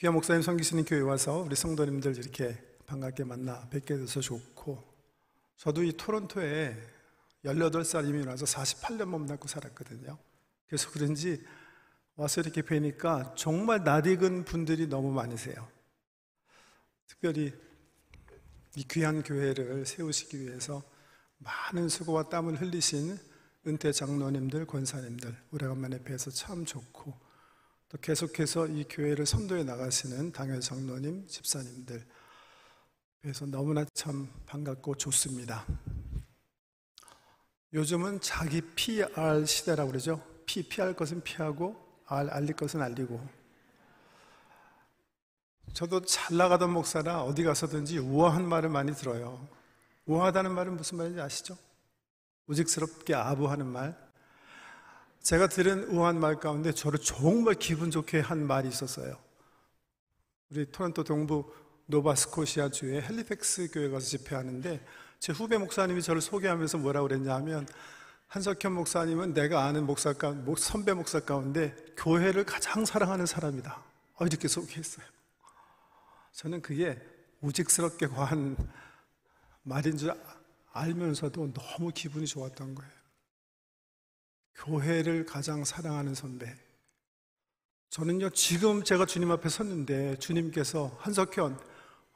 귀한 목사님 섬기시는 교회 와서 우리 성도님들 이렇게 반갑게 만나 뵙게 돼서 좋고 저도 이 토론토에 18살 이민 와서 48년 몸담고 살았거든요. 그래서 그런지 와서 이렇게 뵈니까 정말 낯익은 분들이 너무 많으세요. 특별히 이 귀한 교회를 세우시기 위해서 많은 수고와 땀을 흘리신 은퇴 장로님들, 권사님들 오래간만에 뵈서 참 좋고 또 계속해서 이 교회를 선도해 나가시는 당회 장로님, 집사님들 뵈서 너무나 참 반갑고 좋습니다. 요즘은 자기 PR 시대라고 그러죠. P, 피할 것은 피하고 알, 알릴 것은 알리고 저도 잘 나가던 목사라 어디 가서든지 우아한 말을 많이 들어요. 우아하다는 말은 무슨 말인지 아시죠? 우직스럽게 아부하는 말. 제가 들은 우아한 말 가운데 저를 정말 기분 좋게 한 말이 있었어요. 우리 토론토 동부 노바스코시아 주의 헬리팩스 교회 가서 집회하는데 제 후배 목사님이 저를 소개하면서 뭐라고 그랬냐 하면 한석현 목사님은 내가 아는 목사 가 선배 목사 가운데 교회를 가장 사랑하는 사람이다. 어, 이렇게 소개했어요. 저는 그게 우직스럽게 과한 말인 줄 알면서도 너무 기분이 좋았던 거예요. 교회를 가장 사랑하는 선배. 저는요, 지금 제가 주님 앞에 섰는데 주님께서 한석현,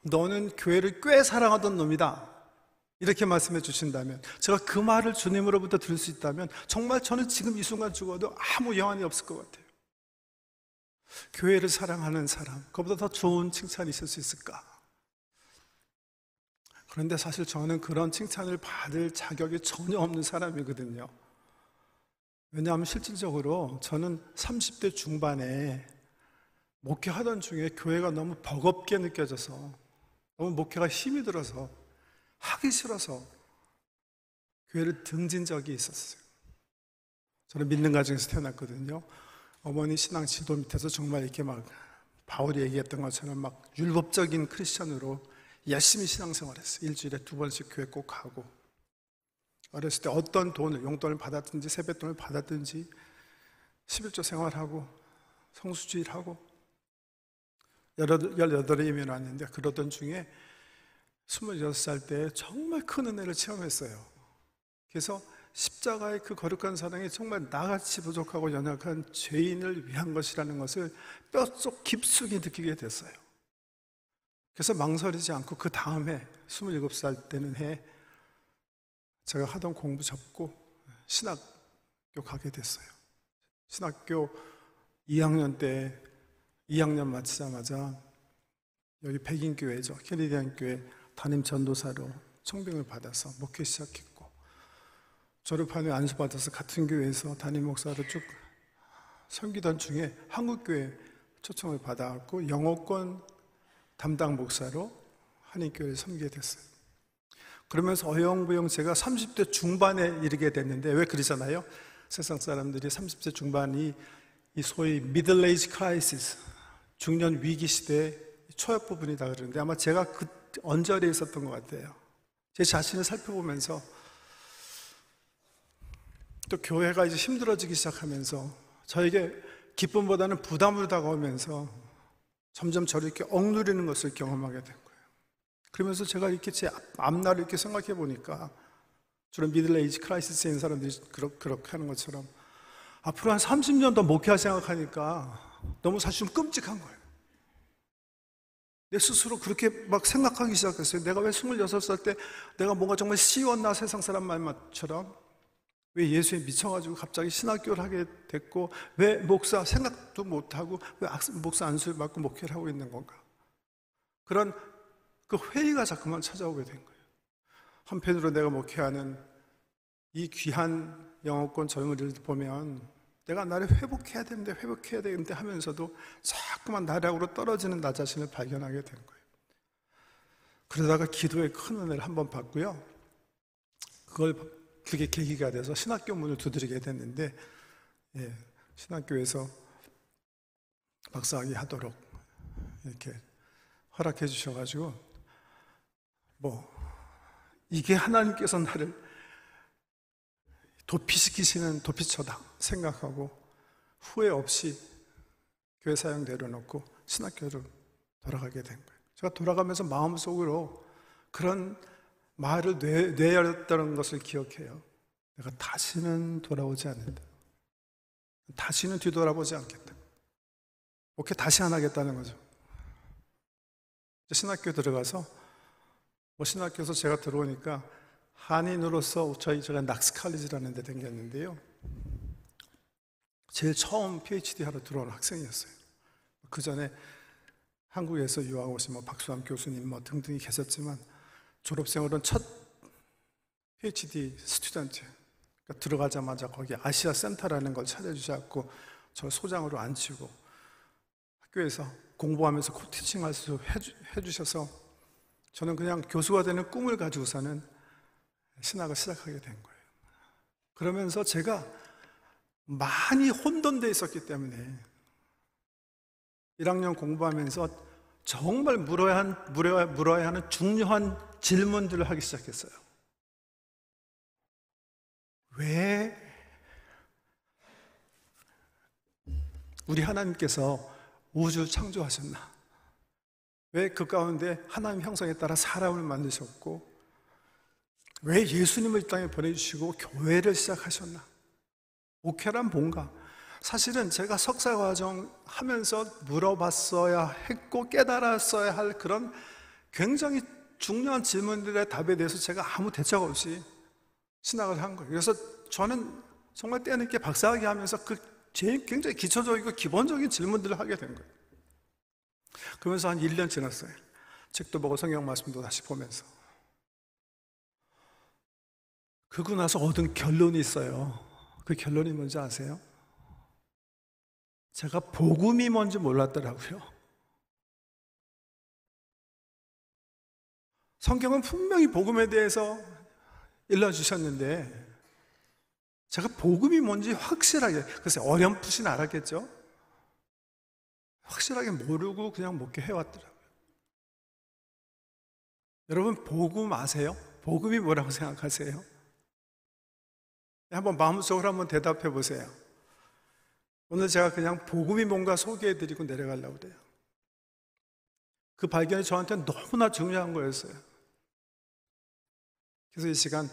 너는 교회를 꽤 사랑하던 놈이다. 이렇게 말씀해 주신다면, 제가 그 말을 주님으로부터 들을 수 있다면, 정말 저는 지금 이 순간 죽어도 아무 여한이 없을 것 같아요. 교회를 사랑하는 사람, 그보다 더 좋은 칭찬이 있을 수 있을까? 그런데 사실 저는 그런 칭찬을 받을 자격이 전혀 없는 사람이거든요. 왜냐하면 실질적으로 저는 30대 중반에 목회하던 중에 교회가 너무 버겁게 느껴져서 너무 목회가 힘이 들어서 하기 싫어서 교회를 등진 적이 있었어요. 저는 믿는 가정에서 태어났거든요. 어머니 신앙 지도 밑에서 정말 이렇게 막 바울이 얘기했던 것처럼 막 율법적인 크리스천으로 열심히 신앙생활했어요. 일주일에 두 번씩 교회 꼭 가고 어렸을 때 어떤 돈을 용돈을 받았든지 세뱃돈을 받았든지 11조 생활하고 성수주의를 하고 18이면 왔는데 그러던 중에 26살 때 정말 큰 은혜를 체험했어요. 그래서 십자가의 그 거룩한 사랑이 정말 나같이 부족하고 연약한 죄인을 위한 것이라는 것을 뼛속 깊숙이 느끼게 됐어요. 그래서 망설이지 않고 그 다음에 27살 때는 해 제가 하던 공부 접고 신학교 가게 됐어요. 신학교 2학년 때 2학년 마치자마자 여기 백인교회죠. 캐리디안 교회 담임 전도사로 청빙을 받아서 목회 시작했고 졸업한 후 안수받아서 같은 교회에서 담임 목사로 쭉 섬기던 중에 한국교회 초청을 받아갖고 영어권 담당 목사로 한인교회를 섬기게 됐어요. 그러면서 어영부영 제가 30대 중반에 이르게 됐는데 왜 그러잖아요? 세상 사람들이 30대 중반이 이 소위 middle age crisis 중년 위기 시대 초엽 부분이다 그러는데 아마 제가 그 언저리에 있었던 것 같아요. 제 자신을 살펴보면서 또 교회가 이제 힘들어지기 시작하면서 저에게 기쁨보다는 부담으로 다가오면서 점점 저를 이렇게 억누르는 것을 경험하게 된 거예요. 그러면서 제가 이렇게 제 앞날을 이렇게 생각해 보니까 주로 미들레이지 크라이시스에 있는 사람들이 그렇게 하는 것처럼 앞으로 한 30년 더 목회할 생각하니까 너무 사실 좀 끔찍한 거예요. 내 스스로 그렇게 막 생각하기 시작했어요. 내가 왜 26살 때 내가 뭔가 정말 씌웠나 세상 사람 말처럼 왜 예수에 미쳐가지고 갑자기 신학교를 하게 됐고 왜 목사 생각도 못하고 왜 목사 안수를 받고 목회를 하고 있는 건가? 그런 그 회의가 자꾸만 찾아오게 된 거예요. 한편으로 내가 목회하는 이 귀한 영어권 젊은이들 보면 내가 나를 회복해야 되는데 회복해야 되는데 하면서도 자꾸만 나락으로 떨어지는 나 자신을 발견하게 된 거예요. 그러다가 기도의 큰 은혜를 한 번 받고요. 그걸 그게 계기가 돼서 신학교 문을 두드리게 됐는데 예, 신학교에서 박사학위 하도록 이렇게 허락해 주셔가지고 뭐 이게 하나님께서 나를 도피시키시는 도피처다 생각하고 후회 없이 교회 사용 내려놓고 신학교를 돌아가게 된 거예요. 제가 돌아가면서 마음속으로 그런 말을 내, 내렸다는 것을 기억해요. 내가 다시는 돌아오지 않는다. 다시는 뒤돌아보지 않겠다. 오케이, 다시 안 하겠다는 거죠. 신학교 들어가서, 뭐 신학교에서 제가 들어오니까 한인으로서 저희 제가 낙스칼리지라는 데 댕겼는데요. 제일 처음 PhD 하러 들어온 학생이었어요. 그 전에 한국에서 유학 오신 뭐 박수암 교수님 뭐 등등이 계셨지만 졸업생으로는 첫 PhD student 그러니까 들어가자마자 거기 아시아 센터라는 걸 차려주셨고 저 소장으로 앉히고 학교에서 공부하면서 co-teaching 할 수 해주셔서 저는 그냥 교수가 되는 꿈을 가지고서는 신학을 시작하게 된 거예요. 그러면서 제가 많이 혼돈돼 있었기 때문에 1학년 공부하면서 정말 물어야, 한, 물어야, 물어야 하는 중요한 질문들을 하기 시작했어요. 왜 우리 하나님께서 우주를 창조하셨나? 왜 그 가운데 하나님 형상에 따라 사람을 만드셨고, 왜 예수님을 이 땅에 보내주시고 교회를 시작하셨나? 목회란 뭔가? 사실은 제가 석사 과정 하면서 물어봤어야 했고 깨달았어야 할 그런 굉장히 중요한 질문들의 답에 대해서 제가 아무 대책 없이 신학을 한 거예요. 그래서 저는 정말 때늦게 박사학위 하면서 그 굉장히 기초적이고 기본적인 질문들을 하게 된 거예요. 그러면서 한 1년 지났어요. 책도 보고 성경 말씀도 다시 보면서. 그러고 나서 얻은 결론이 있어요. 그 결론이 뭔지 아세요? 제가 복음이 뭔지 몰랐더라고요. 성경은 분명히 복음에 대해서 일러주셨는데, 제가 복음이 뭔지 확실하게, 글쎄, 어렴풋이 알았겠죠? 확실하게 모르고 그냥 먹게 해왔더라고요. 여러분, 복음 아세요? 복음이 뭐라고 생각하세요? 한번 마음속으로 한번 대답해 보세요. 오늘 제가 그냥 복음이 뭔가 소개해 드리고 내려가려고 그래요. 그 발견이 저한테 너무나 중요한 거였어요. 그래서 이 시간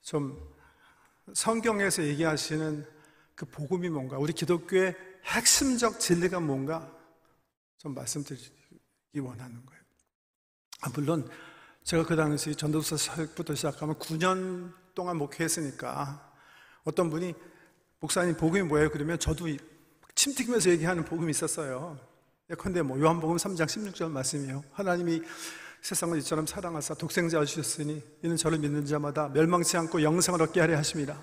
좀 성경에서 얘기하시는 그 복음이 뭔가, 우리 기독교의 핵심적 진리가 뭔가 좀 말씀드리기 원하는 거예요. 아, 물론 제가 그 당시 전도서 사역부터 시작하면 9년 동안 목회했으니까 어떤 분이 목사님 복음이 뭐예요? 그러면 저도 침 튀기면서 얘기하는 복음이 있었어요. 예컨대 뭐 요한복음 3장 16절 말씀이에요. 하나님이 세상을 이처럼 사랑하사 독생자 주셨으니 이는 저를 믿는 자마다 멸망치 않고 영생을 얻게 하려 하십니다.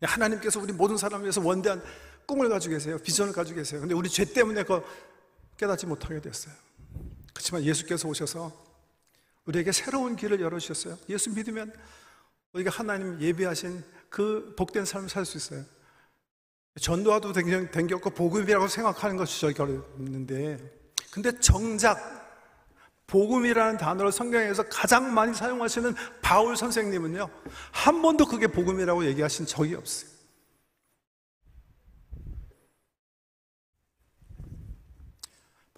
하나님께서 우리 모든 사람을 위해서 원대한 꿈을 가지고 계세요. 비전을 가지고 계세요. 근데 우리 죄 때문에 그 깨닫지 못하게 됐어요. 그렇지만 예수께서 오셔서 우리에게 새로운 길을 열어주셨어요. 예수 믿으면 우리가 하나님 예비하신 그 복된 삶을 살 수 있어요. 전도와도 댕겼고 복음이라고 생각하는 것이 저희가 어는데 근데 정작 복음이라는 단어를 성경에서 가장 많이 사용하시는 바울 선생님은요 한 번도 그게 복음이라고 얘기하신 적이 없어요.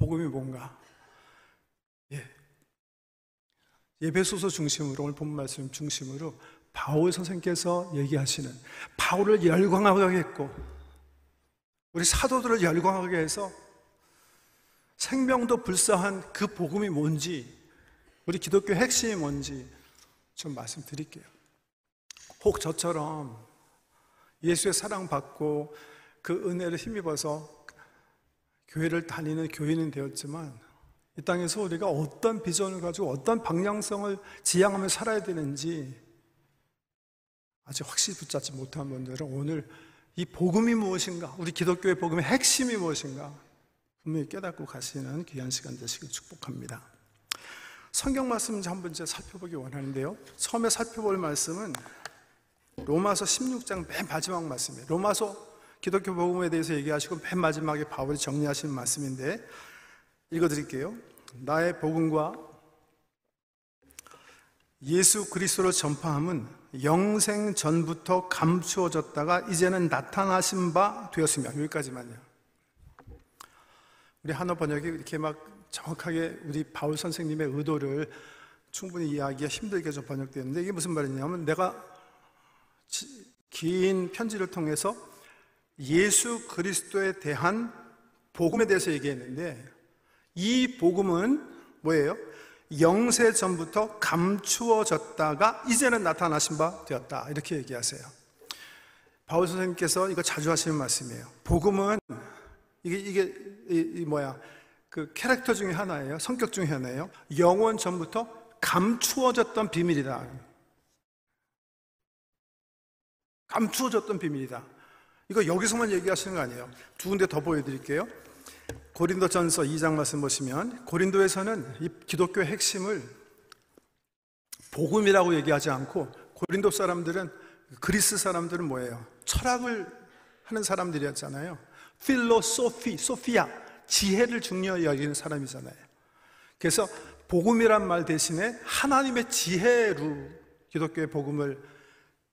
복음이 뭔가? 예. 예배소서 중심으로 오늘 본 말씀 중심으로 바울 선생께서 얘기하시는 바울을 열광하게 했고 우리 사도들을 열광하게 해서 생명도 불사한 그 복음이 뭔지 우리 기독교 핵심이 뭔지 좀 말씀드릴게요. 혹 저처럼 예수의 사랑받고 그 은혜를 힘입어서 교회를 다니는 교인은 되었지만 이 땅에서 우리가 어떤 비전을 가지고 어떤 방향성을 지향하며 살아야 되는지 아직 확실히 붙잡지 못한 분들은 오늘 이 복음이 무엇인가, 우리 기독교의 복음의 핵심이 무엇인가 분명히 깨닫고 가시는 귀한 시간 되시길 축복합니다. 성경 말씀 한번 이제 살펴보기 원하는데요. 처음에 살펴볼 말씀은 로마서 16장 맨 마지막 말씀이에요. 로마서 기독교 복음에 대해서 얘기하시고 맨 마지막에 바울이 정리하시는 말씀인데 읽어드릴게요. 나의 복음과 예수 그리스도를 전파함은 영생 전부터 감추어졌다가 이제는 나타나신 바 되었습니다. 여기까지만요. 우리 한어 번역이 이렇게 막 정확하게 우리 바울 선생님의 의도를 충분히 이해하기가 힘들게 좀 번역되었는데 이게 무슨 말이냐면 내가 긴 편지를 통해서 예수 그리스도에 대한 복음에 대해서 얘기했는데 이 복음은 뭐예요? 영세 전부터 감추어졌다가 이제는 나타나신 바 되었다. 이렇게 얘기하세요. 바울 선생님께서 이거 자주 하시는 말씀이에요. 복음은 이게 이게 이, 이 뭐야? 그 캐릭터 중에 하나예요. 성격 중에 하나예요. 영원 전부터 감추어졌던 비밀이다. 감추어졌던 비밀이다. 이거 여기서만 얘기하시는 거 아니에요. 두 군데 더 보여드릴게요. 고린도 전서 2장 말씀 보시면 고린도에서는 이 기독교의 핵심을 복음이라고 얘기하지 않고 고린도 사람들은 그리스 사람들은 뭐예요? 철학을 하는 사람들이었잖아요. 필로소피, 소피아, 지혜를 중요히 여기는 사람이잖아요. 그래서 복음이란 말 대신에 하나님의 지혜로 기독교의 복음을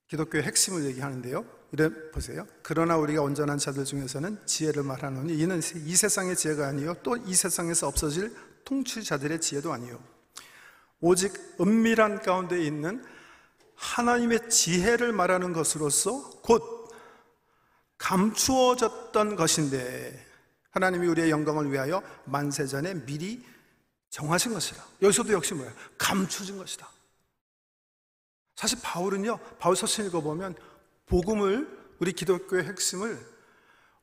기독교의 핵심을 얘기하는데요. 이래 보세요. 그러나 우리가 온전한 자들 중에서는 지혜를 말하노니 이는 이 세상의 지혜가 아니요 또 이 세상에서 없어질 통치자들의 지혜도 아니요 오직 은밀한 가운데 있는 하나님의 지혜를 말하는 것으로서 곧 감추어졌던 것인데 하나님이 우리의 영광을 위하여 만세 전에 미리 정하신 것이라. 여기서도 역시 뭐야? 감추진 것이다. 사실 바울은요, 바울 서신 읽어보면 복음을, 우리 기독교의 핵심을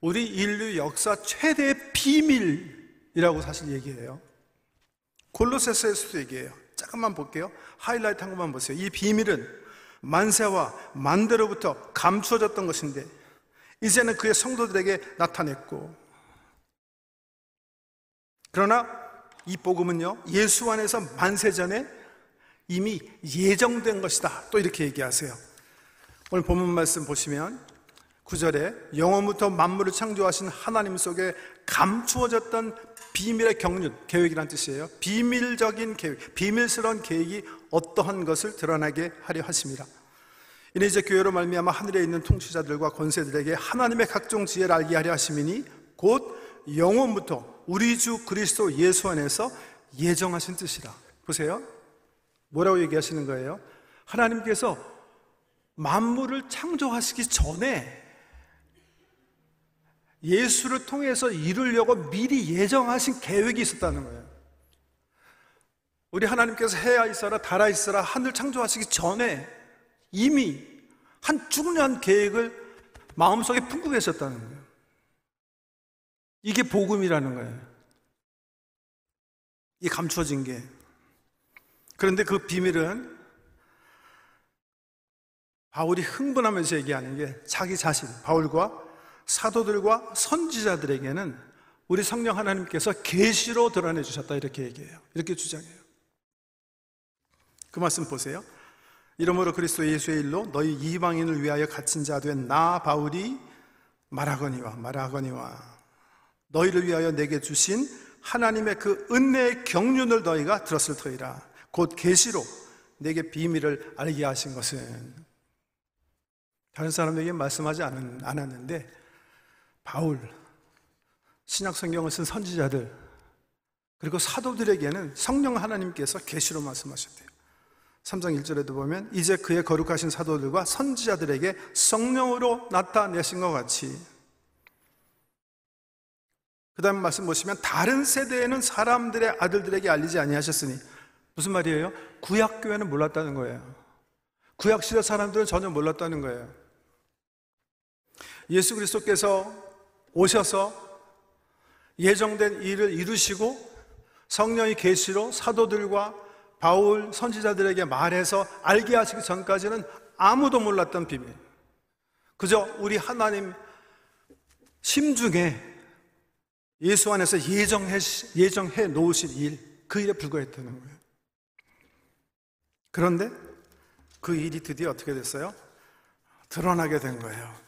우리 인류 역사 최대의 비밀이라고 사실 얘기해요. 골로세스에서도 얘기해요. 잠깐만 볼게요. 하이라이트 한 것만 보세요. 이 비밀은 만세와 만대로부터 감추어졌던 것인데 이제는 그의 성도들에게 나타냈고 그러나 이 복음은요 예수 안에서 만세 전에 이미 예정된 것이다 또 이렇게 얘기하세요 오늘 본문 말씀 보시면 9절에 영원부터 만물을 창조하신 하나님 속에 감추어졌던 비밀의 경륜, 계획이란 뜻이에요. 비밀적인 계획, 비밀스러운 계획이 어떠한 것을 드러나게 하려 하십니다. 이는 이제 교회로 말미암아 하늘에 있는 통치자들과 권세들에게 하나님의 각종 지혜를 알게 하려 하심이니 곧 영원부터 우리 주 그리스도 예수 안에서 예정하신 뜻이라. 보세요. 뭐라고 얘기하시는 거예요? 하나님께서 만물을 창조하시기 전에 예수를 통해서 이루려고 미리 예정하신 계획이 있었다는 거예요. 우리 하나님께서 해야 있어라, 달아 있어라, 하늘 창조하시기 전에 이미 한 중요한 계획을 마음속에 품고 계셨다는 거예요. 이게 복음이라는 거예요. 이 감춰진 게. 그런데 그 비밀은 바울이 흥분하면서 얘기하는 게 자기 자신, 바울과 사도들과 선지자들에게는 우리 성령 하나님께서 계시로 드러내 주셨다 이렇게 얘기해요. 이렇게 주장해요. 그 말씀 보세요. 이러므로 그리스도 예수의 일로 너희 이방인을 위하여 갇힌 자 된 나 바울이 말하거니와 말하거니와 너희를 위하여 내게 주신 하나님의 그 은혜의 경륜을 너희가 들었을 터이라 곧 계시로 내게 비밀을 알게 하신 것은 다른 사람에게 말씀하지 않았는데 바울, 신약 성경을 쓴 선지자들, 그리고 사도들에게는 성령 하나님께서 계시로 말씀하셨대요. 3장 1절에도 보면 이제 그의 거룩하신 사도들과 선지자들에게 성령으로 나타내신 것 같이 그 다음 말씀 보시면 다른 세대에는 사람들의 아들들에게 알리지 아니하셨으니 무슨 말이에요? 구약교회는 몰랐다는 거예요. 구약시대 사람들은 전혀 몰랐다는 거예요. 예수 그리스도께서 오셔서 예정된 일을 이루시고 성령의 계시로 사도들과 바울 선지자들에게 말해서 알게 하시기 전까지는 아무도 몰랐던 비밀. 그저 우리 하나님 심중에 예수 안에서 예정해, 예정해 놓으신 일, 그 일에 불과했다는 거예요. 그런데 그 일이 드디어 어떻게 됐어요? 드러나게 된 거예요.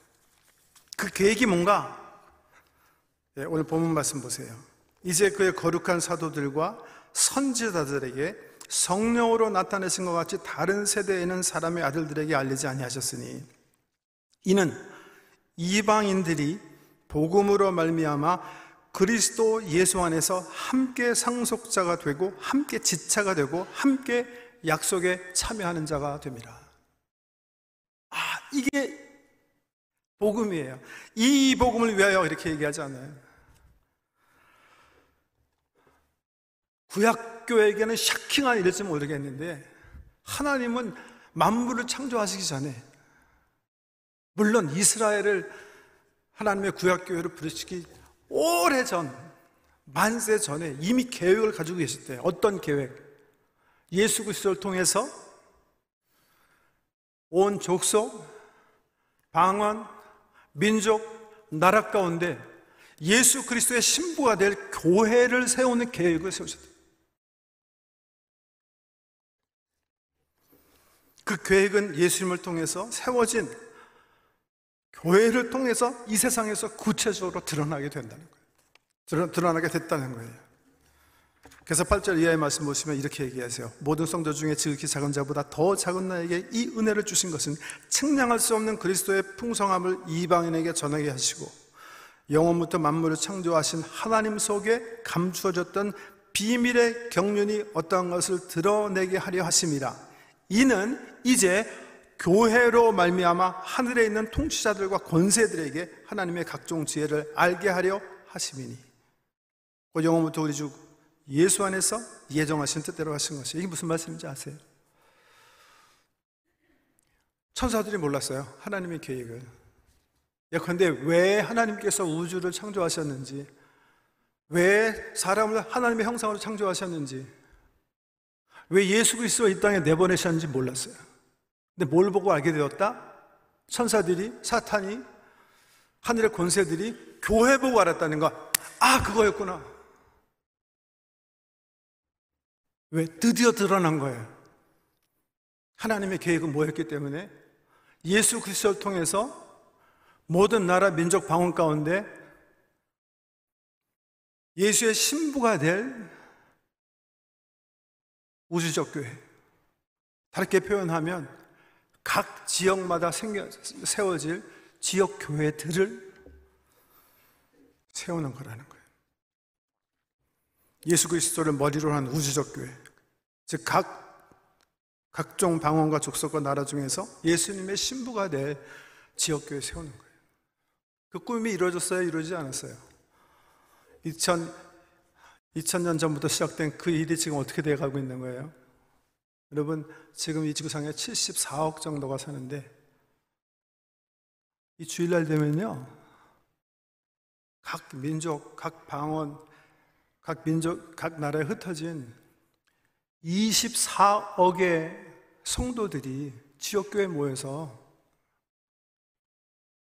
그 계획이 뭔가 예, 오늘 본문 말씀 보세요. 이제 그의 거룩한 사도들과 선지자들에게 성령으로 나타내신 것 같이 다른 세대에 있는 사람의 아들들에게 알리지 아니하셨으니 이는 이방인들이 복음으로 말미암아 그리스도 예수 안에서 함께 상속자가 되고 함께 지차가 되고 함께 약속에 참여하는 자가 됩니다. 아, 이게 복음이에요. 이 복음을 위하여 이렇게 얘기하지 않아요. 구약교에게는 샤킹한 일일지 모르겠는데 하나님은 만물을 창조하시기 전에 물론 이스라엘을 하나님의 구약교회로 부르시기 오래 전 만세 전에 이미 계획을 가지고 계셨대요. 어떤 계획? 예수 그리스도를 통해서 온 족속, 방언, 민족, 나라 가운데 예수 그리스도의 신부가 될 교회를 세우는 계획을 세우셨대요. 그 계획은 예수님을 통해서 세워진 교회를 통해서 이 세상에서 구체적으로 드러나게 된다는 거예요. 드러나게 됐다는 거예요. 그래서 8절 이하의 말씀 보시면 이렇게 얘기하세요. 모든 성도 중에 지극히 작은 자보다 더 작은 나에게 이 은혜를 주신 것은 측량할 수 없는 그리스도의 풍성함을 이방인에게 전하게 하시고 영원부터 만물을 창조하신 하나님 속에 감추어졌던 비밀의 경륜이 어떠한 것을 드러내게 하려 하심이라. 이는 이제 교회로 말미암아 하늘에 있는 통치자들과 권세들에게 하나님의 각종 지혜를 알게 하려 하심이니 곧 영원부터 우리 주 예수 안에서 예정하신 뜻대로 하신 것이 이게 무슨 말씀인지 아세요? 천사들이 몰랐어요 하나님의 계획을 예컨대 왜 하나님께서 우주를 창조하셨는지 왜 사람을 하나님의 형상으로 창조하셨는지 왜 예수 그리스도가 이 땅에 내보내셨는지 몰랐어요 근데 뭘 보고 알게 되었다? 천사들이, 사탄이, 하늘의 권세들이 교회 보고 알았다는 거. 아, 그거였구나. 왜? 드디어 드러난 거예요. 하나님의 계획은 뭐였기 때문에 예수 그리스도를 통해서 모든 나라 민족 방언 가운데 예수의 신부가 될 우주적 교회. 다르게 표현하면 각 지역마다 생겨, 세워질 지역 교회들을 세우는 거라는 거예요. 예수 그리스도를 머리로 한 우주적 교회. 즉, 각, 각종 방언과 족속과 나라 중에서 예수님의 신부가 될 지역교회 세우는 거예요. 그 꿈이 이루어졌어요? 이루어지지 않았어요? 2000, 2000년 전부터 시작된 그 일이 지금 어떻게 돼 가고 있는 거예요? 여러분, 지금 이 지구상에 74억 정도가 사는데, 이 주일날 되면요, 각 민족, 각 방언, 각 민족, 각 나라에 흩어진 24억의 성도들이 지역교회에 모여서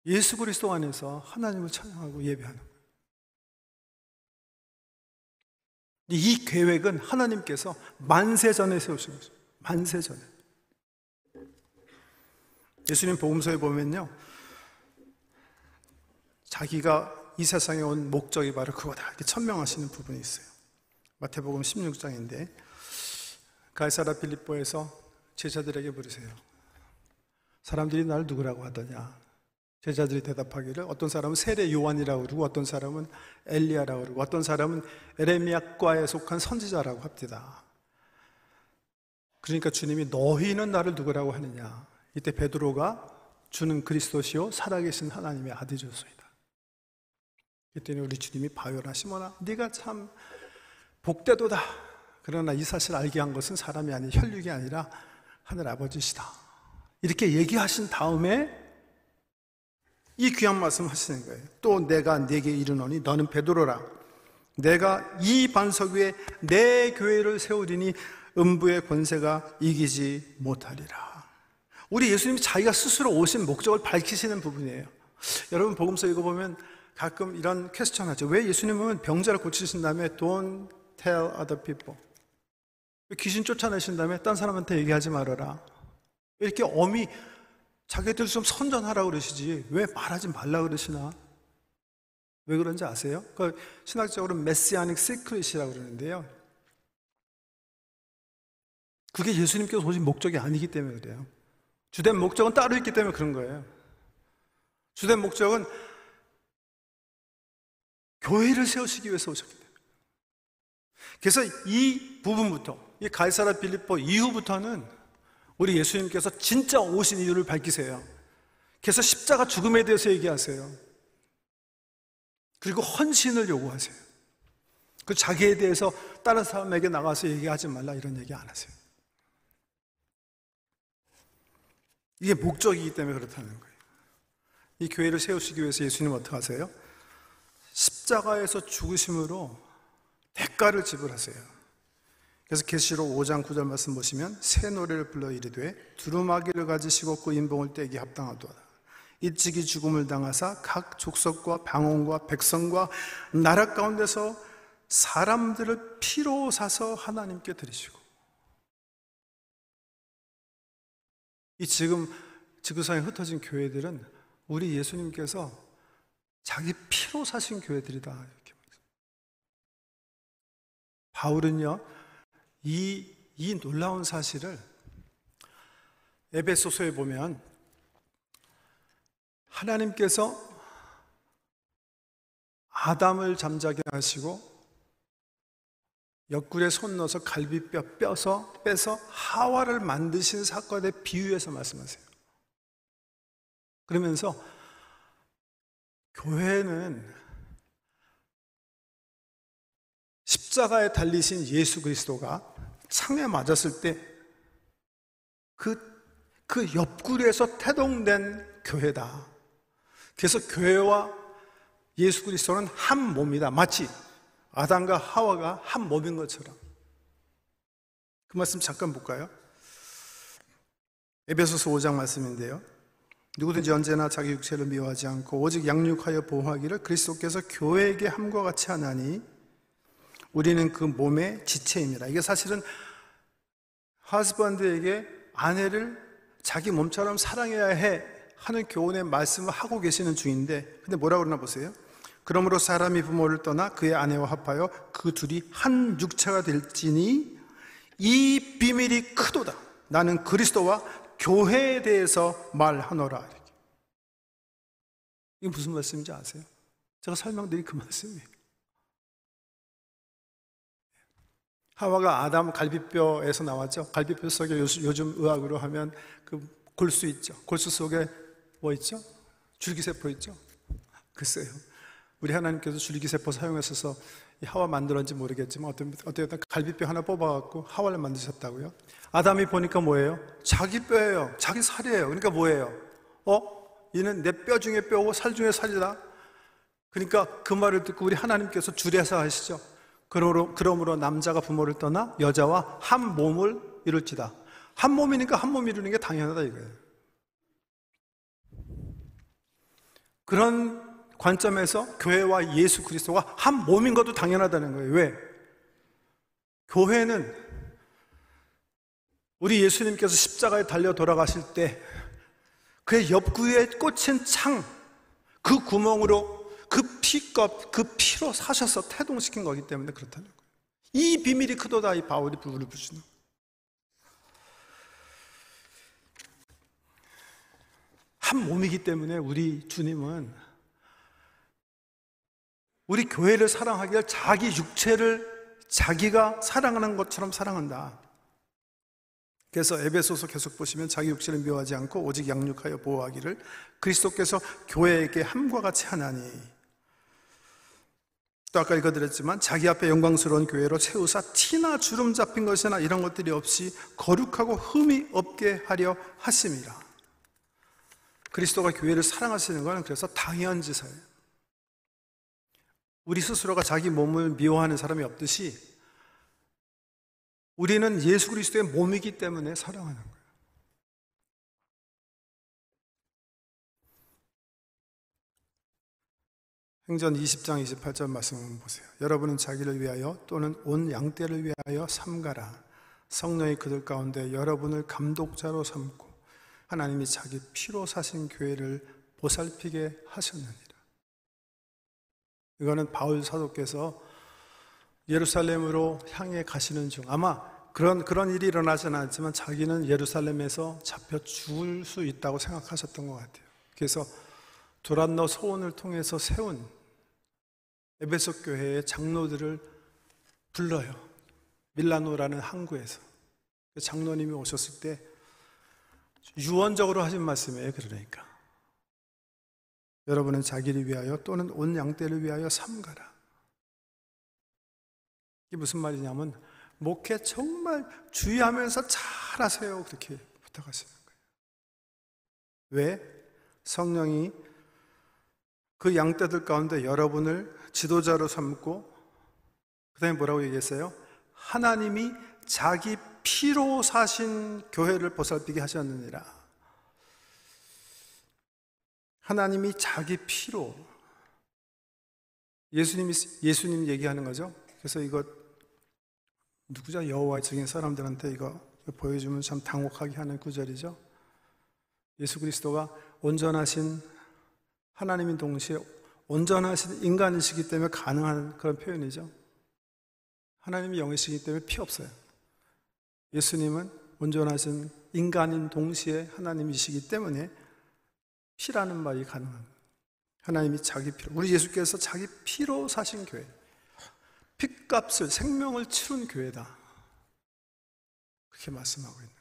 예수 그리스도 안에서 하나님을 찬양하고 예배하는 거예요. 이 계획은 하나님께서 만세 전에 세우신 거죠. 만세 전에. 예수님 복음서에 보면요. 자기가 이 세상에 온 목적이 바로 그거다. 이렇게 천명하시는 부분이 있어요. 마태복음 16장인데 가이사라 필립보에서 제자들에게 물으세요. 사람들이 날 누구라고 하더냐? 제자들이 대답하기를 어떤 사람은 세례 요한이라고 그러고 어떤 사람은 엘리야라고 그러고 어떤 사람은 에레미야과에 속한 선지자라고 합니다. 그러니까 주님이 너희는 나를 누구라고 하느냐? 이때 베드로가 주는 그리스도시요 살아계신 하나님의 아들이었소이다. 이때는 우리 주님이 바요라 시모나 네가 참 복되도다. 그러나 이 사실 알게 한 것은 사람이 아닌 혈육이 아니라 하늘 아버지시다. 이렇게 얘기하신 다음에 이 귀한 말씀 하시는 거예요. 또 내가 네게 이르노니 너는 베드로라. 내가 이 반석 위에 내 교회를 세우리니 음부의 권세가 이기지 못하리라. 우리 예수님이 자기가 스스로 오신 목적을 밝히시는 부분이에요. 여러분 복음서 읽어보면 가끔 이런 question 하죠. 왜 예수님은 병자를 고치신 다음에 don't tell other people. 귀신 쫓아내신 다음에 딴 사람한테 얘기하지 말아라. 이렇게 엄히 자기들 좀 선전하라고 그러시지 왜 말하지 말라 그러시나? 왜 그런지 아세요? 그 신학적으로 messianic secret이라고 그러는데요. 그게 예수님께서 오신 목적이 아니기 때문에 그래요. 주된 목적은 따로 있기 때문에 그런 거예요. 주된 목적은 교회를 세우시기 위해서 오셨기 때문에. 그래서 이 부분부터, 이 갈사라 빌립보 이후부터는 우리 예수님께서 진짜 오신 이유를 밝히세요. 그래서 십자가 죽음에 대해서 얘기하세요. 그리고 헌신을 요구하세요. 그 자기에 대해서 다른 사람에게 나가서 얘기하지 말라 이런 얘기 안 하세요. 이게 목적이기 때문에 그렇다는 거예요. 이 교회를 세우시기 위해서 예수님 어떻게 하세요? 십자가에서 죽으심으로 대가를 지불하세요. 그래서 계시록 5장 9절 말씀 보시면 새 노래를 불러 이르되 두루마기를 가지시고 그 인봉을 떼기 합당하도다. 일찍이 죽음을 당하사 각 족속과 방언과 백성과 나라 가운데서 사람들을 피로 사서 하나님께 드리시고 이 지금 지구상에 흩어진 교회들은 우리 예수님께서 자기 피로 사신 교회들이다 이렇게 바울은요 이, 이 놀라운 사실을 에베소서에 보면 하나님께서 아담을 잠자게 하시고 옆구리에 손 넣어서 갈비뼈 뼈서 빼서 하와를 만드신 사건에 비유해서 말씀하세요. 그러면서 교회는 십자가에 달리신 예수 그리스도가 창에 맞았을 때 그, 그 옆구리에서 태동된 교회다. 그래서 교회와 예수 그리스도는 한 몸이다. 마치 아담과 하와가 한 몸인 것처럼. 그 말씀 잠깐 볼까요? 에베소서 5장 말씀인데요. 누구든지 언제나 자기 육체를 미워하지 않고 오직 양육하여 보호하기를 그리스도께서 교회에게 함과 같이 하나니 우리는 그 몸의 지체입니다. 이게 사실은 하스번드에게 아내를 자기 몸처럼 사랑해야 해 하는 교훈의 말씀을 하고 계시는 중인데 근데 뭐라고 그러나 보세요. 그러므로 사람이 부모를 떠나 그의 아내와 합하여 그 둘이 한 육체가 될지니 이 비밀이 크도다. 나는 그리스도와 교회에 대해서 말하노라. 이게 무슨 말씀인지 아세요? 제가 설명드린 그 말씀이에요. 하와가 아담 갈비뼈에서 나왔죠. 갈비뼈 속에 요즘 의학으로 하면 그 골수 있죠. 골수 속에 뭐 있죠? 줄기세포 있죠. 글쎄요. 우리 하나님께서 줄기세포 사용하셔서 하와 만들었는지 모르겠지만 어떤, 어떤 갈비뼈 하나 뽑아갖고 하와를 만드셨다고요? 아담이 보니까 뭐예요? 자기 뼈예요. 자기 살이에요. 그러니까 뭐예요? 어? 이는 내 뼈 중에 뼈고 살 중에 살이다. 그러니까 그 말을 듣고 우리 하나님께서 줄여서 하시죠. 그러므로, 남자가 부모를 떠나 여자와 한 몸을 이룰지다. 한 몸이니까 한 몸 이루는 게 당연하다 이거예요. 그런 관점에서 교회와 예수 그리스도가 한 몸인 것도 당연하다는 거예요. 왜? 교회는 우리 예수님께서 십자가에 달려 돌아가실 때 그의 옆구리에 꽂힌 창, 그 구멍으로 그 피값, 그 피로 사셔서 태동시킨 거기 때문에 그렇다는 거예요. 이 비밀이 크도다 이 바울이 부르를 부시는 한 몸이기 때문에 우리 주님은 우리 교회를 사랑하기를 자기 육체를 자기가 사랑하는 것처럼 사랑한다. 그래서 에베소서 계속 보시면 자기 육체를 미워하지 않고 오직 양육하여 보호하기를 그리스도께서 교회에게 함과 같이 하나니 또 아까 읽어드렸지만 자기 앞에 영광스러운 교회로 세우사 티나 주름 잡힌 것이나 이런 것들이 없이 거룩하고 흠이 없게 하려 하심이라 그리스도가 교회를 사랑하시는 것은 그래서 당연지사예요 우리 스스로가 자기 몸을 미워하는 사람이 없듯이 우리는 예수 그리스도의 몸이기 때문에 사랑하는 거예요. 행전 20장 28절 말씀 을 보세요. 여러분은 자기를 위하여 또는 온 양떼를 위하여 삼가라. 성령이 그들 가운데 여러분을 감독자로 삼고 하나님이 자기 피로 사신 교회를 보살피게 하셨느니라. 이거는 바울 사도께서 예루살렘으로 향해 가시는 중 아마 그런 그런 일이 일어나지는 않지만 자기는 예루살렘에서 잡혀 죽을 수 있다고 생각하셨던 것 같아요. 그래서 두란노 소원을 통해서 세운 에베소 교회의 장로들을 불러요. 밀라노라는 항구에서. 그 장로님이 오셨을 때 유언적으로 하신 말씀이에요. 그러니까. 여러분은 자기를 위하여 또는 온 양떼를 위하여 삼가라. 이게 무슨 말이냐면 목회 정말 주의하면서 잘 하세요. 그렇게 부탁하시는 거예요. 왜? 성령이 그 양떼들 가운데 여러분을 지도자로 삼고 그 다음에 뭐라고 얘기했어요? 하나님이 자기 피로 사신 교회를 보살피게 하셨느니라. 하나님이 자기 피로 예수님이 예수님 얘기하는 거죠. 그래서 이거 누구죠? 여호와 적인 사람들한테 이거 보여주면 참 당혹하게 하는 구절이죠. 예수 그리스도가 온전하신 하나님인 동시에 온전하신 인간이시기 때문에 가능한 그런 표현이죠. 하나님이 영이시기 때문에 피 없어요. 예수님은 온전하신 인간인 동시에 하나님이시기 때문에 피라는 말이 가능한 하나님이 자기 피로 우리 예수께서 자기 피로 사신 교회 피값을 생명을 치른 교회다 그렇게 말씀하고 있는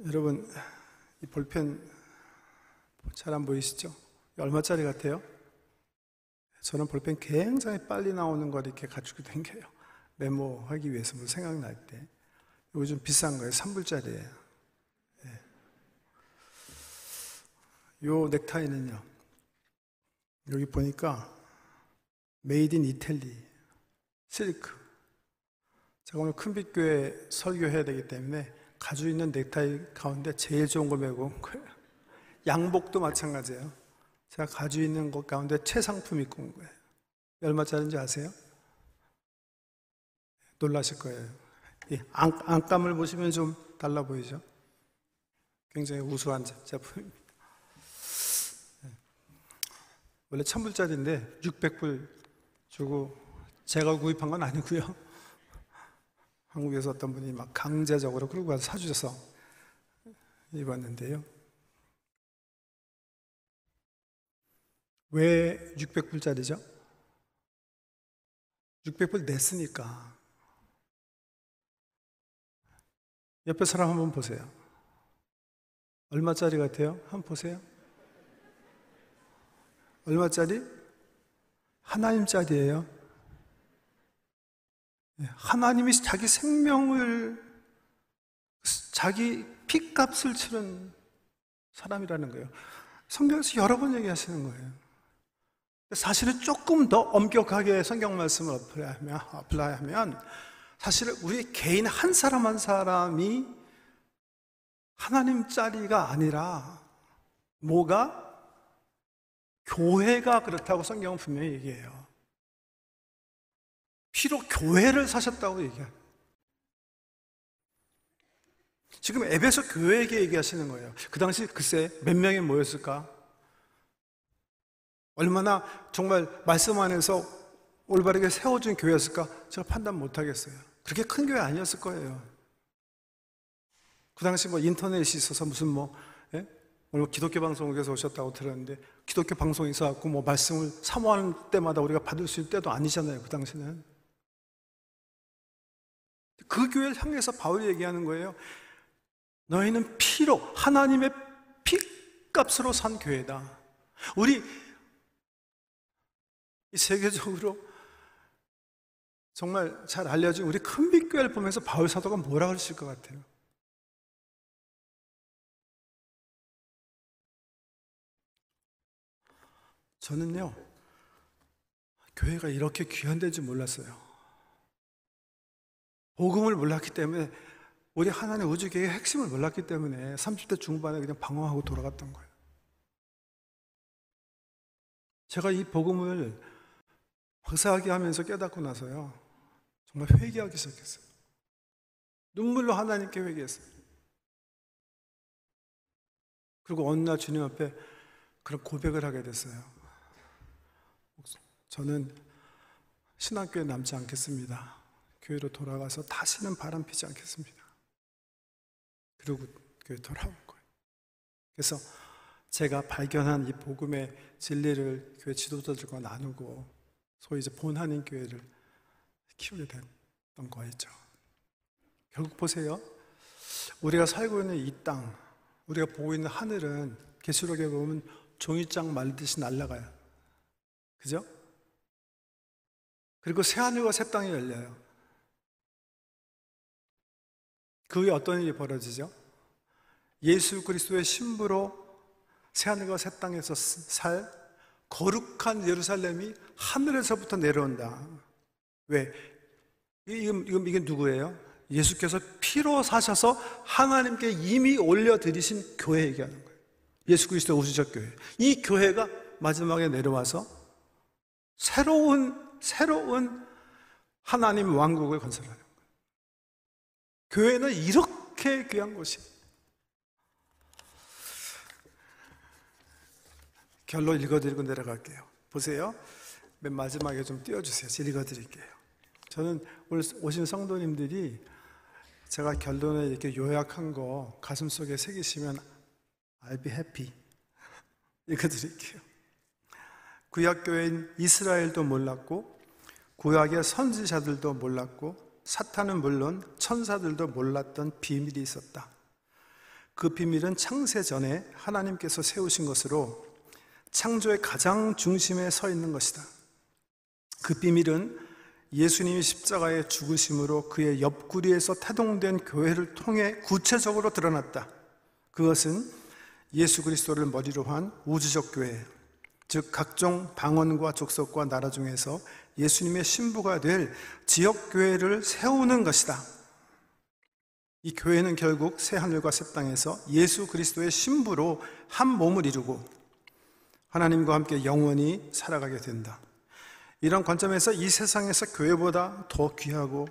거예요 여러분 이 볼펜 잘 안 보이시죠? 얼마짜리 같아요? 저는 볼펜 굉장히 빨리 나오는 걸 이렇게 가지고 댕겨요. 메모하기 위해서 뭐 생각날 때. 좀 비싼 거예요. 3불짜리예요. 네. 요 넥타이는요. 여기 보니까 Made in Italy silk. 제가 오늘 큰빛교회 설교해야 되기 때문에 가지고 있는 넥타이 가운데 제일 좋은 거 메고 온 거예요 양복도 마찬가지예요 제가 가지고 있는 것 가운데 최상품 입고 온 거예요 얼마짜리인지 아세요? 놀라실 거예요. 안, 안감을 보시면 좀 달라 보이죠? 굉장히 우수한 제품입니다. 네. 원래 천불짜리인데 600불 주고 제가 구입한 건 아니고요. 한국에서 어떤 분이 막 강제적으로 끌고 가서 사주셔서 입었는데요. 왜 600불짜리죠? 600불 냈으니까. 옆에 사람 한번 보세요. 얼마짜리 같아요? 한번 보세요. 얼마짜리? 하나님짜리예요. 예, 하나님이 자기 생명을 자기 피값을 치른 사람이라는 거예요. 성경에서 여러 번 얘기하시는 거예요. 사실은 조금 더 엄격하게 성경 말씀을 apply하면, apply하면 사실 우리 개인 한 사람 한 사람이 하나님 짜리가 아니라 뭐가 교회가 그렇다고 성경은 분명히 얘기해요. 피로 교회를 사셨다고 얘기해요. 지금 에베소 교회에게 얘기하시는 거예요. 그 당시 글쎄 몇 명이 모였을까? 얼마나 정말 말씀 안에서 올바르게 세워준 교회였을까? 제가 판단 못 하겠어요. 그렇게 큰 교회 아니었을 거예요. 그 당시 뭐 인터넷이 있어서 무슨 뭐, 예? 오늘 기독교 방송국에서 오셨다고 들었는데, 기독교 방송에 있어갖고 뭐 말씀을 사모하는 때마다 우리가 받을 수 있는 때도 아니잖아요, 그 당시는. 그 교회를 향해서 바울이 얘기하는 거예요. 너희는 피로, 하나님의 피값으로 산 교회다. 우리, 세계적으로 정말 잘 알려진 우리 큰빛 교회를 보면서 바울 사도가 뭐라 그러실 것 같아요? 저는요, 교회가 이렇게 귀한 데인지 몰랐어요. 복음을 몰랐기 때문에, 우리 하나님 우주계의 핵심을 몰랐기 때문에 30대 중반에 그냥 방황하고 돌아갔던 거예요. 제가 이 복음을 박사학위 하면서 깨닫고 나서요, 정말 회개하기 시작했어요. 눈물로 하나님께 회개했어요. 그리고 어느 날 주님 앞에 그런 고백을 하게 됐어요. 저는 신학교에 남지 않겠습니다. 교회로 돌아가서 다시는 바람 피지 않겠습니다. 그리고 교회 돌아온 거예요. 그래서 제가 발견한 이 복음의 진리를 교회 지도자들과 나누고 소위 이제 본하는 교회를 키우게 됐던 거였죠. 결국 보세요. 우리가 살고 있는 이 땅, 우리가 보고 있는 하늘은 계시록에 보면 종이장 말듯이 날아가요. 그죠? 그리고 새 하늘과 새 땅이 열려요. 그 후에 어떤 일이 벌어지죠? 예수 그리스도의 신부로 새 하늘과 새 땅에서 살 거룩한 예루살렘이 하늘에서부터 내려온다. 왜? 이건, 이건, 이게 누구예요? 예수께서 피로 사셔서 하나님께 이미 올려드리신 교회 얘기하는 거예요. 예수 그리스도 우주적 교회. 이 교회가 마지막에 내려와서 새로운, 새로운 하나님 왕국을 건설하는 거예요. 교회는 이렇게 귀한 곳이에요. 결론 읽어드리고 내려갈게요. 보세요. 맨 마지막에 좀 띄워주세요. 제가 읽어드릴게요. 저는 오늘 오신 성도님들이 제가 결론에 이렇게 요약한 거 가슴 속에 새기시면 I'll be happy. 읽어드릴게요. 구약교회인 이스라엘도 몰랐고, 구약의 선지자들도 몰랐고, 사탄은 물론 천사들도 몰랐던 비밀이 있었다. 그 비밀은 창세 전에 하나님께서 세우신 것으로 창조의 가장 중심에 서 있는 것이다. 그 비밀은 예수님이 십자가에 죽으심으로 그의 옆구리에서 태동된 교회를 통해 구체적으로 드러났다. 그것은 예수 그리스도를 머리로 한 우주적 교회, 즉 각종 방언과 족속과 나라 중에서 예수님의 신부가 될 지역 교회를 세우는 것이다. 이 교회는 결국 새 하늘과 새 땅에서 예수 그리스도의 신부로 한 몸을 이루고 하나님과 함께 영원히 살아가게 된다. 이런 관점에서 이 세상에서 교회보다 더 귀하고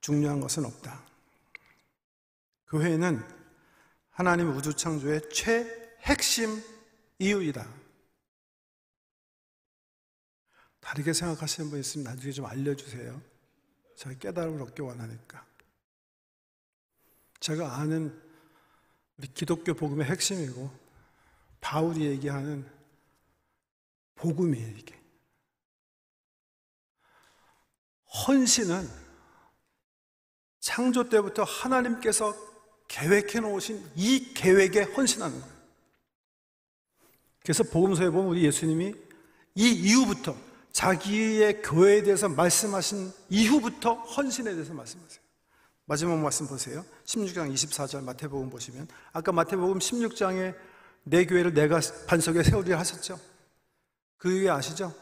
중요한 것은 없다. 교회는 하나님 우주 창조의 최핵심 이유이다. 다르게 생각하시는 분 있으면 나중에 좀 알려주세요. 제가 깨달음을 얻기 원하니까. 제가 아는 우리 기독교 복음의 핵심이고, 바울이 얘기하는 복음이에요, 이게. 헌신은 창조 때부터 하나님께서 계획해 놓으신 이 계획에 헌신하는 거예요. 그래서 복음서에 보면 우리 예수님이 이 이후부터 자기의 교회에 대해서 말씀하신 이후부터 헌신에 대해서 말씀하세요. 마지막 말씀 보세요. 16장 24절 마태복음 보시면 아까 마태복음 16장에 내 교회를 내가 반석에 세우리라 하셨죠. 그 이후에 아시죠?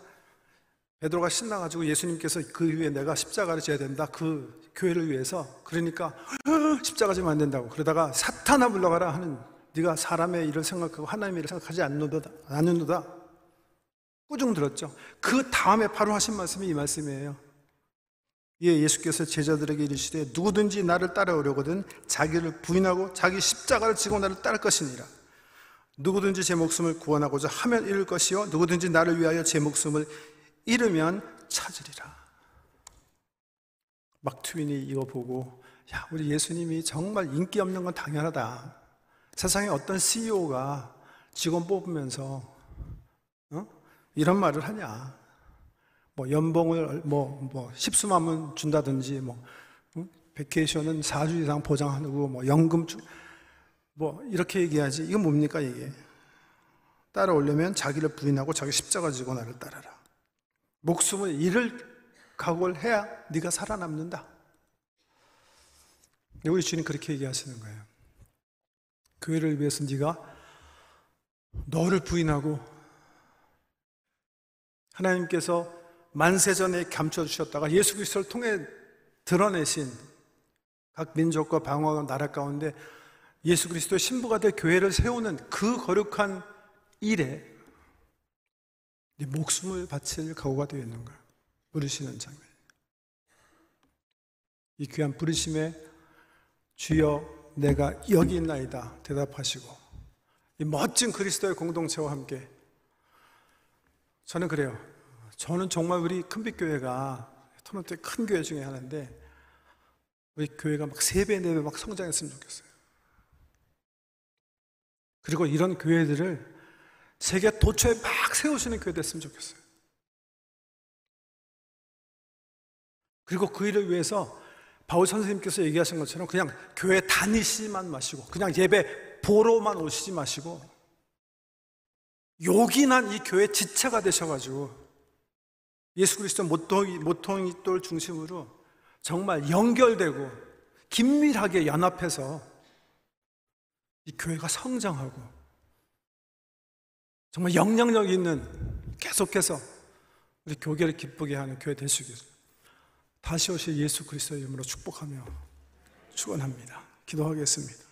베드로가 신나가지고 예수님께서 그 이후에 내가 십자가를 져야 된다. 그 교회를 위해서. 그러니까 십자가 지면 안 된다고. 그러다가 사탄아 물러가라 하는 네가 사람의 일을 생각하고 하나님의 일을 생각하지 않는도다. 않는도다. 꾸중 들었죠. 그 다음에 바로 하신 말씀이 이 말씀이에요. 예, 예수께서 제자들에게 이르시되 누구든지 나를 따라오려거든 자기를 부인하고 자기 십자가를 지고 나를 따를 것이니라. 누구든지 제 목숨을 구원하고자 하면 잃을 것이요 누구든지 나를 위하여 제 목숨을 잃으면 찾으리라. 막 트윈이 이거 보고 야 우리 예수님이 정말 인기 없는 건 당연하다. 세상에 어떤 CEO가 직원 뽑으면서 어? 이런 말을 하냐? 뭐 연봉을 뭐, 뭐 십수만 원 준다든지 뭐 응? 베케이션은 4주 이상 보장하고 뭐 연금 주, 뭐 이렇게 얘기하지. 이건 뭡니까 이게? 따라오려면 자기를 부인하고 자기 십자가 지고 나를 따라라. 목숨을 잃을 각오를 해야 네가 살아남는다. 우리 주님 그렇게 얘기하시는 거예요. 교회를 위해서 네가 너를 부인하고 하나님께서 만세전에 감춰주셨다가 예수 그리스도를 통해 드러내신 각 민족과 방어와 나라 가운데 예수 그리스도의 신부가 될 교회를 세우는 그 거룩한 일에 네 목숨을 바칠 각오가 되어 있는 가 부르시는 장면. 이 귀한 부르심에 주여 내가 여기 있나이다 대답하시고 이 멋진 그리스도의 공동체와 함께 저는 그래요. 저는 정말 우리 큰빛교회가 토론토의 큰 교회 중에 하나인데 우리 교회가 막세 배, 네배막 성장했으면 좋겠어요. 그리고 이런 교회들을 세계 도처에 막 세우시는 교회 됐으면 좋겠어요. 그리고 그 일을 위해서 바울 선생님께서 얘기하신 것처럼 그냥 교회 다니시만 마시고 그냥 예배 보러만 오시지 마시고 요긴한 이 교회 지체가 되셔가지고 예수 그리스도 모퉁이, 모퉁이 돌 중심으로 정말 연결되고 긴밀하게 연합해서 이 교회가 성장하고 정말 영향력 있는 계속해서 우리 교계를 기쁘게 하는 교회 되시길 다시 오실 예수 그리스도의 이름으로 축복하며 축원합니다. 기도하겠습니다.